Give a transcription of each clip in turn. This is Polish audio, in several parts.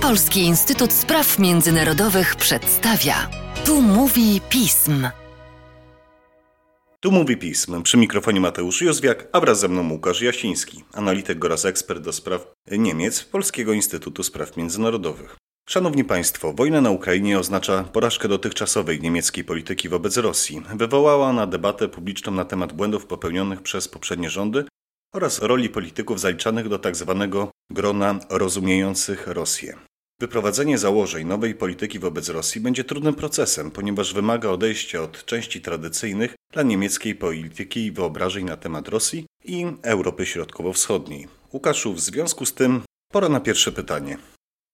Polski Instytut Spraw Międzynarodowych przedstawia. Tu mówi pism. Tu mówi pism. Przy mikrofonie Mateusz Józwiak, a wraz ze mną Łukasz Jasiński, analityk oraz ekspert do spraw Niemiec Polskiego Instytutu Spraw Międzynarodowych. Szanowni Państwo, wojna na Ukrainie oznacza porażkę dotychczasowej niemieckiej polityki wobec Rosji. Wywołała na debatę publiczną na temat błędów popełnionych przez poprzednie rządy oraz roli polityków zaliczanych do tzw. Tak grona rozumiejących Rosję. Wyprowadzenie założeń nowej polityki wobec Rosji będzie trudnym procesem, ponieważ wymaga odejścia od części tradycyjnych dla niemieckiej polityki i wyobrażeń na temat Rosji i Europy Środkowo-Wschodniej. Łukaszu, w związku z tym pora na pierwsze pytanie.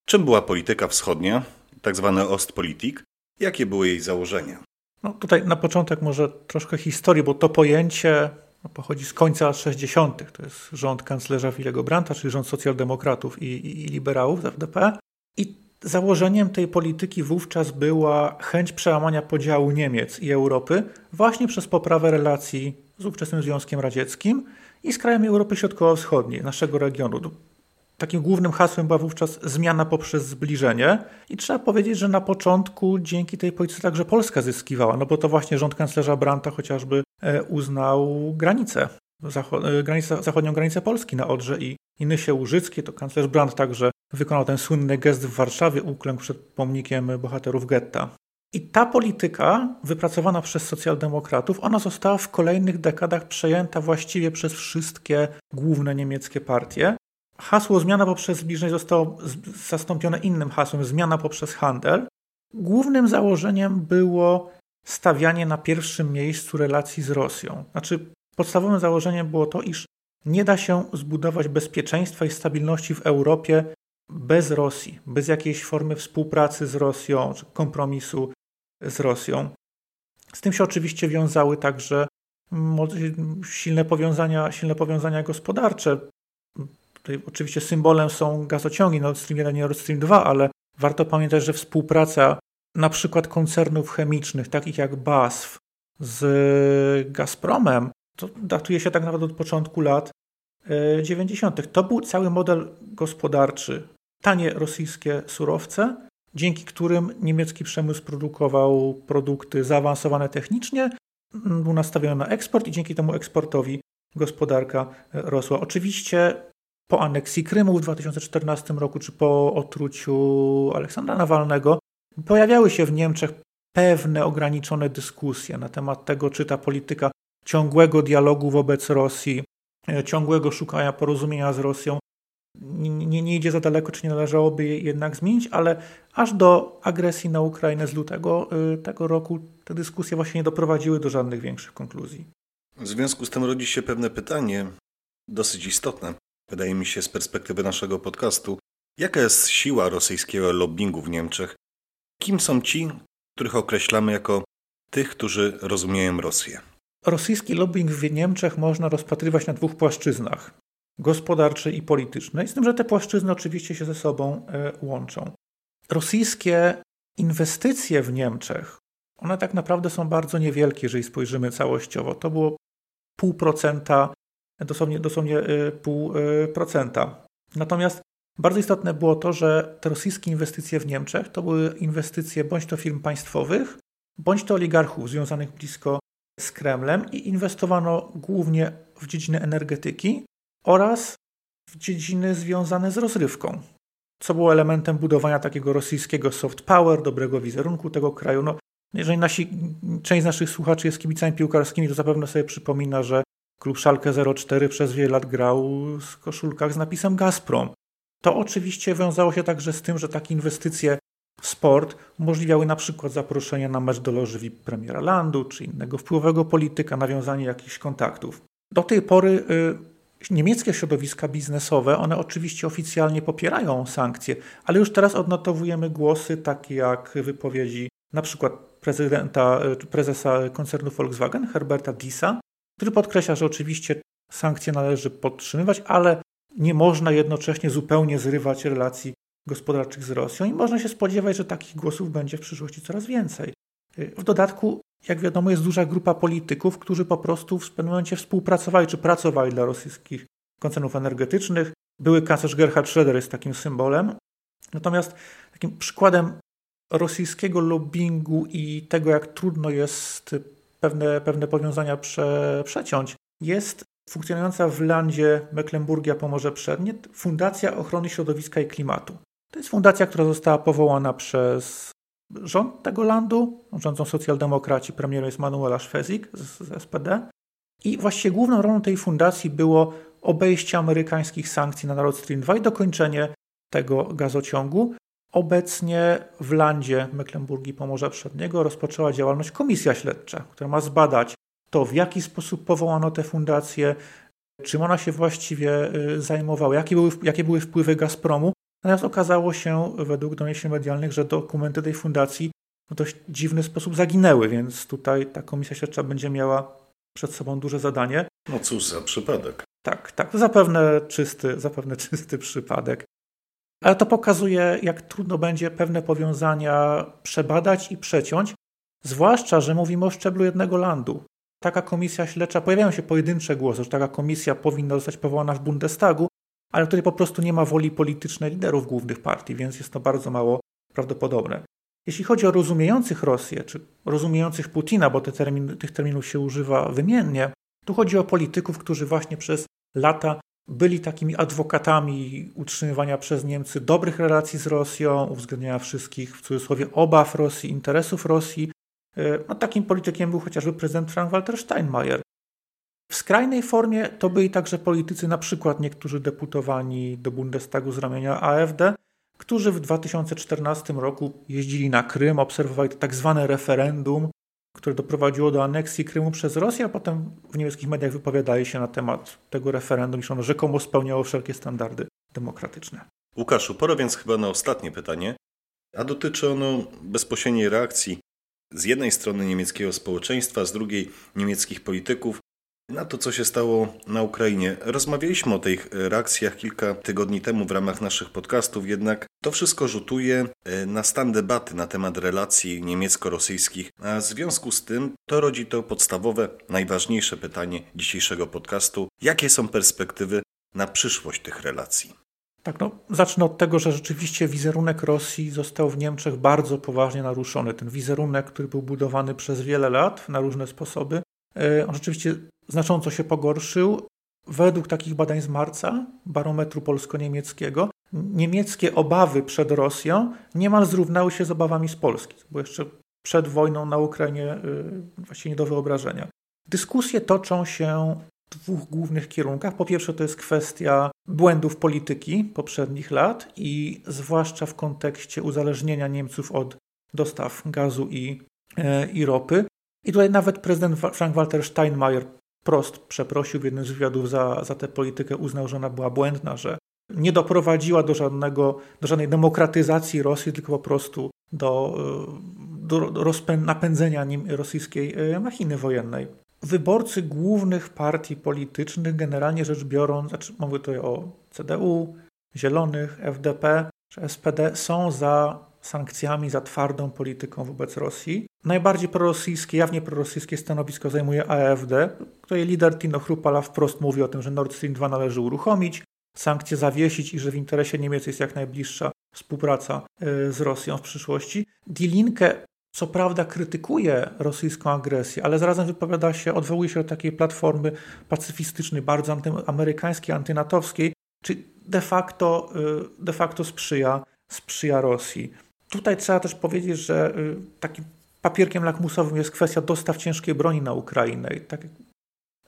Czym była polityka wschodnia, tzw. Tak Ostpolitik? Jakie były jej założenia? No tutaj na początek może troszkę historii, bo to pojęcie pochodzi z końca 60. To jest rząd kanclerza Willego Brandta, czyli rząd socjaldemokratów i, i, i liberałów z FDP. I założeniem tej polityki wówczas była chęć przełamania podziału Niemiec i Europy właśnie przez poprawę relacji z ówczesnym Związkiem Radzieckim i z krajami Europy Środkowo-Wschodniej, naszego regionu. Takim głównym hasłem była wówczas zmiana poprzez zbliżenie i trzeba powiedzieć, że na początku dzięki tej polityce także Polska zyskiwała, no bo to właśnie rząd kanclerza Brandta chociażby uznał granicę, zachod granicę, zachodnią granicę Polski na Odrze i Nysie Łużyckie, to kanclerz Brandt także wykonał ten słynny gest w Warszawie, uklękł przed pomnikiem bohaterów getta. I ta polityka, wypracowana przez socjaldemokratów, ona została w kolejnych dekadach przejęta właściwie przez wszystkie główne niemieckie partie. Hasło zmiana poprzez zbliżenie zostało zastąpione innym hasłem zmiana poprzez handel. Głównym założeniem było stawianie na pierwszym miejscu relacji z Rosją. Znaczy, podstawowym założeniem było to, iż nie da się zbudować bezpieczeństwa i stabilności w Europie bez Rosji, bez jakiejś formy współpracy z Rosją czy kompromisu z Rosją. Z tym się oczywiście wiązały także silne powiązania, silne powiązania gospodarcze. Tutaj oczywiście symbolem są gazociągi Nord Stream 1 i Nord Stream 2, ale warto pamiętać, że współpraca na przykład koncernów chemicznych, takich jak BASF z Gazpromem, to datuje się tak naprawdę od początku lat 90. E, to był cały model gospodarczy. Tanie rosyjskie surowce, dzięki którym niemiecki przemysł produkował produkty zaawansowane technicznie, był nastawiony na eksport i dzięki temu eksportowi gospodarka e, rosła. Oczywiście po aneksji Krymu w 2014 roku, czy po otruciu Aleksandra Nawalnego, pojawiały się w Niemczech pewne ograniczone dyskusje na temat tego, czy ta polityka ciągłego dialogu wobec Rosji, e, ciągłego szukania porozumienia z Rosją nie, nie idzie za daleko, czy nie należałoby je jednak zmienić, ale aż do agresji na Ukrainę z lutego e, tego roku te dyskusje właśnie nie doprowadziły do żadnych większych konkluzji. W związku z tym rodzi się pewne pytanie, dosyć istotne, wydaje mi się, z perspektywy naszego podcastu. Jaka jest siła rosyjskiego lobbingu w Niemczech? Kim są ci, których określamy jako tych, którzy rozumieją Rosję? Rosyjski lobbying w Niemczech można rozpatrywać na dwóch płaszczyznach gospodarczej i politycznej, z tym, że te płaszczyzny oczywiście się ze sobą e, łączą. Rosyjskie inwestycje w Niemczech, one tak naprawdę są bardzo niewielkie, jeżeli spojrzymy całościowo. To było pół procenta, dosłownie, dosłownie e, pół e, procenta. Natomiast bardzo istotne było to, że te rosyjskie inwestycje w Niemczech to były inwestycje bądź to firm państwowych, bądź to oligarchów związanych blisko z Kremlem i inwestowano głównie w dziedzinę energetyki oraz w dziedziny związane z rozrywką, co było elementem budowania takiego rosyjskiego soft power, dobrego wizerunku tego kraju. No, jeżeli nasi, część z naszych słuchaczy jest kibicami piłkarskimi, to zapewne sobie przypomina, że klub Szalkę 04 przez wiele lat grał w koszulkach z napisem Gazprom. To oczywiście wiązało się także z tym, że takie inwestycje sport umożliwiały na przykład zaproszenie na mecz do loży VIP premiera landu czy innego wpływowego polityka, nawiązanie jakichś kontaktów. Do tej pory y, niemieckie środowiska biznesowe, one oczywiście oficjalnie popierają sankcje, ale już teraz odnotowujemy głosy takie jak wypowiedzi na przykład prezydenta, y, prezesa koncernu Volkswagen, Herberta Disa, który podkreśla, że oczywiście sankcje należy podtrzymywać, ale nie można jednocześnie zupełnie zrywać relacji gospodarczych z Rosją i można się spodziewać, że takich głosów będzie w przyszłości coraz więcej. W dodatku, jak wiadomo, jest duża grupa polityków, którzy po prostu w pewnym momencie współpracowali czy pracowali dla rosyjskich koncernów energetycznych. Były kanclerz Gerhard Schröder jest takim symbolem. Natomiast takim przykładem rosyjskiego lobbingu i tego, jak trudno jest pewne, pewne powiązania prze, przeciąć, jest funkcjonująca w landzie Mecklenburgia Pomorze Przednie Fundacja Ochrony Środowiska i Klimatu. To jest fundacja, która została powołana przez rząd tego landu, rządzą socjaldemokraci, premierem jest Manuela Szwezik z, z SPD. I właściwie główną rolą tej fundacji było obejście amerykańskich sankcji na Nord Stream 2 i dokończenie tego gazociągu. Obecnie w landzie Mecklenburgii Pomorza Przedniego rozpoczęła działalność komisja śledcza, która ma zbadać to, w jaki sposób powołano tę fundację, czym ona się właściwie y, zajmowała, jakie były, jakie były wpływy Gazpromu. Natomiast okazało się, według doniesień medialnych, że dokumenty tej fundacji w dość dziwny sposób zaginęły, więc tutaj ta komisja śledcza będzie miała przed sobą duże zadanie. No cóż za przypadek. Tak, tak, zapewne czysty, zapewne czysty przypadek. Ale to pokazuje, jak trudno będzie pewne powiązania przebadać i przeciąć, zwłaszcza, że mówimy o szczeblu jednego landu. Taka komisja śledcza, pojawiają się pojedyncze głosy, że taka komisja powinna zostać powołana w Bundestagu, ale tutaj po prostu nie ma woli politycznej liderów głównych partii, więc jest to bardzo mało prawdopodobne. Jeśli chodzi o rozumiejących Rosję, czy rozumiejących Putina, bo te termin, tych terminów się używa wymiennie, tu chodzi o polityków, którzy właśnie przez lata byli takimi adwokatami utrzymywania przez Niemcy dobrych relacji z Rosją, uwzględniania wszystkich, w cudzysłowie, obaw Rosji, interesów Rosji. E, no, takim politykiem był chociażby prezydent Frank-Walter Steinmeier. W skrajnej formie to byli także politycy, na przykład niektórzy deputowani do Bundestagu z ramienia AfD, którzy w 2014 roku jeździli na Krym, obserwowali to tak zwane referendum, które doprowadziło do aneksji Krymu przez Rosję, a potem w niemieckich mediach wypowiadali się na temat tego referendum, iż ono rzekomo spełniało wszelkie standardy demokratyczne. Łukaszu, pora więc chyba na ostatnie pytanie, a dotyczy ono bezpośredniej reakcji z jednej strony niemieckiego społeczeństwa, z drugiej niemieckich polityków na to, co się stało na Ukrainie. Rozmawialiśmy o tych reakcjach kilka tygodni temu w ramach naszych podcastów, jednak to wszystko rzutuje e, na stan debaty na temat relacji niemiecko-rosyjskich, a w związku z tym to rodzi to podstawowe, najważniejsze pytanie dzisiejszego podcastu: jakie są perspektywy na przyszłość tych relacji? Tak, no, zacznę od tego, że rzeczywiście wizerunek Rosji został w Niemczech bardzo poważnie naruszony. Ten wizerunek, który był budowany przez wiele lat na różne sposoby, e, on rzeczywiście znacząco się pogorszył. Według takich badań z marca, barometru polsko-niemieckiego, niemieckie obawy przed Rosją niemal zrównały się z obawami z Polski, bo jeszcze przed wojną na Ukrainie y, właściwie nie do wyobrażenia. Dyskusje toczą się dwóch głównych kierunkach. Po pierwsze, to jest kwestia błędów polityki poprzednich lat i zwłaszcza w kontekście uzależnienia Niemców od dostaw gazu i, e, i ropy. I tutaj nawet prezydent Frank-Walter Steinmeier Prost przeprosił w jednym z wywiadów za, za tę politykę, uznał, że ona była błędna, że nie doprowadziła do, żadnego, do żadnej demokratyzacji Rosji, tylko po prostu do, do, do napędzenia nim rosyjskiej e, machiny wojennej. Wyborcy głównych partii politycznych, generalnie rzecz biorąc, znaczy mówię tutaj o CDU, Zielonych, FDP czy SPD, są za sankcjami, za twardą polityką wobec Rosji. Najbardziej prorosyjskie, jawnie prorosyjskie stanowisko zajmuje AfD, której lider Tino Chrupala wprost mówi o tym, że Nord Stream 2 należy uruchomić, sankcje zawiesić i że w interesie Niemiec jest jak najbliższa współpraca e, z Rosją w przyszłości. Die Linke co prawda krytykuje rosyjską agresję, ale zarazem wypowiada się, odwołuje się do takiej platformy pacyfistycznej, bardzo antyamerykańskiej, antynatowskiej, czy de facto, e, de facto sprzyja, sprzyja Rosji. Tutaj trzeba też powiedzieć, że y, takim papierkiem lakmusowym jest kwestia dostaw ciężkiej broni na Ukrainę. I tak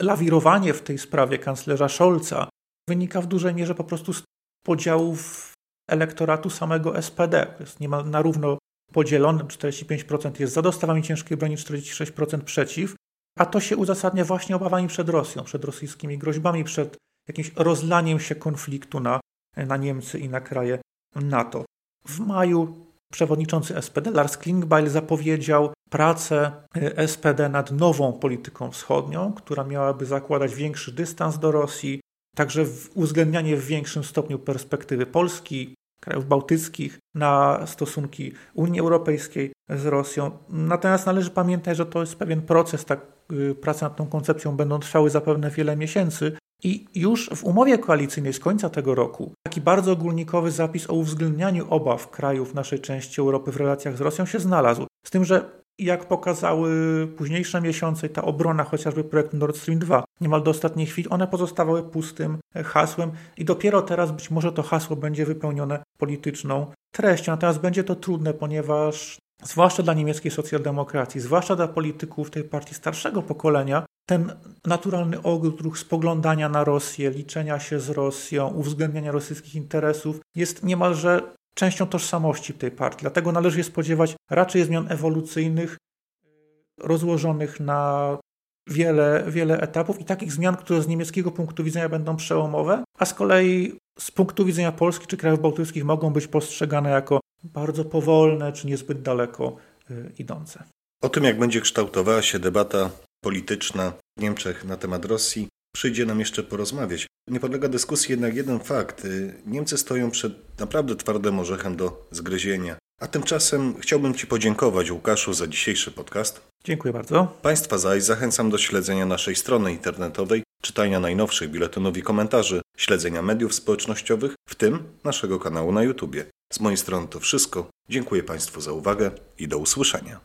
lawirowanie w tej sprawie kanclerza Scholza wynika w dużej mierze po prostu z podziałów elektoratu samego SPD. Jest niemal na równo podzielony, 45% jest za dostawami ciężkiej broni, 46% przeciw, a to się uzasadnia właśnie obawami przed Rosją, przed rosyjskimi groźbami, przed jakimś rozlaniem się konfliktu na, na Niemcy i na kraje NATO. W maju przewodniczący SPD Lars Klingbeil zapowiedział pracę y, SPD nad nową polityką wschodnią, która miałaby zakładać większy dystans do Rosji, także uwzględnianie w większym stopniu perspektywy Polski, krajów bałtyckich na stosunki Unii Europejskiej z Rosją. Natomiast należy pamiętać, że to jest pewien proces, tak, y, prace nad tą koncepcją będą trwały zapewne wiele miesięcy, I już w umowie koalicyjnej z końca tego roku taki bardzo ogólnikowy zapis o uwzględnianiu obaw krajów naszej części Europy w relacjach z Rosją się znalazł. Z tym, że jak pokazały późniejsze miesiące, ta obrona chociażby projektu Nord Stream 2, niemal do ostatniej chwili, one pozostawały pustym hasłem i dopiero teraz być może to hasło będzie wypełnione polityczną treścią. Natomiast będzie to trudne, ponieważ zwłaszcza dla niemieckiej socjaldemokracji, zwłaszcza dla polityków tej partii starszego pokolenia, ten naturalny odruch spoglądania na Rosję, liczenia się z Rosją, uwzględniania rosyjskich interesów jest niemalże częścią tożsamości tej partii. Dlatego należy się spodziewać raczej zmian ewolucyjnych, rozłożonych na wiele, wiele etapów i takich zmian, które z niemieckiego punktu widzenia będą przełomowe, a z kolei z punktu widzenia Polski czy krajów bałtyckich mogą być postrzegane jako bardzo powolne czy niezbyt daleko y, idące. O tym, jak będzie kształtowała się debata polityczna w Niemczech na temat Rosji, przyjdzie nam jeszcze porozmawiać. Nie podlega dyskusji jednak jeden fakt. Niemcy stoją przed naprawdę twardym orzechem do zgryzienia. A tymczasem chciałbym Ci podziękować, Łukaszu, za dzisiejszy podcast. Dziękuję bardzo. Państwa zaś zachęcam do śledzenia naszej strony internetowej, czytania najnowszych biuletynów i komentarzy, śledzenia mediów społecznościowych, w tym naszego kanału na YouTube. Z mojej strony to wszystko. Dziękuję Państwu za uwagę i do usłyszenia.